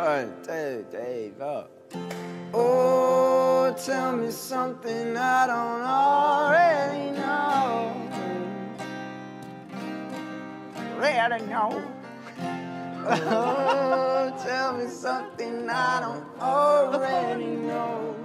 One, two, three, four. Oh, tell me something I don't already know. Already know. Oh, tell me something I don't already know.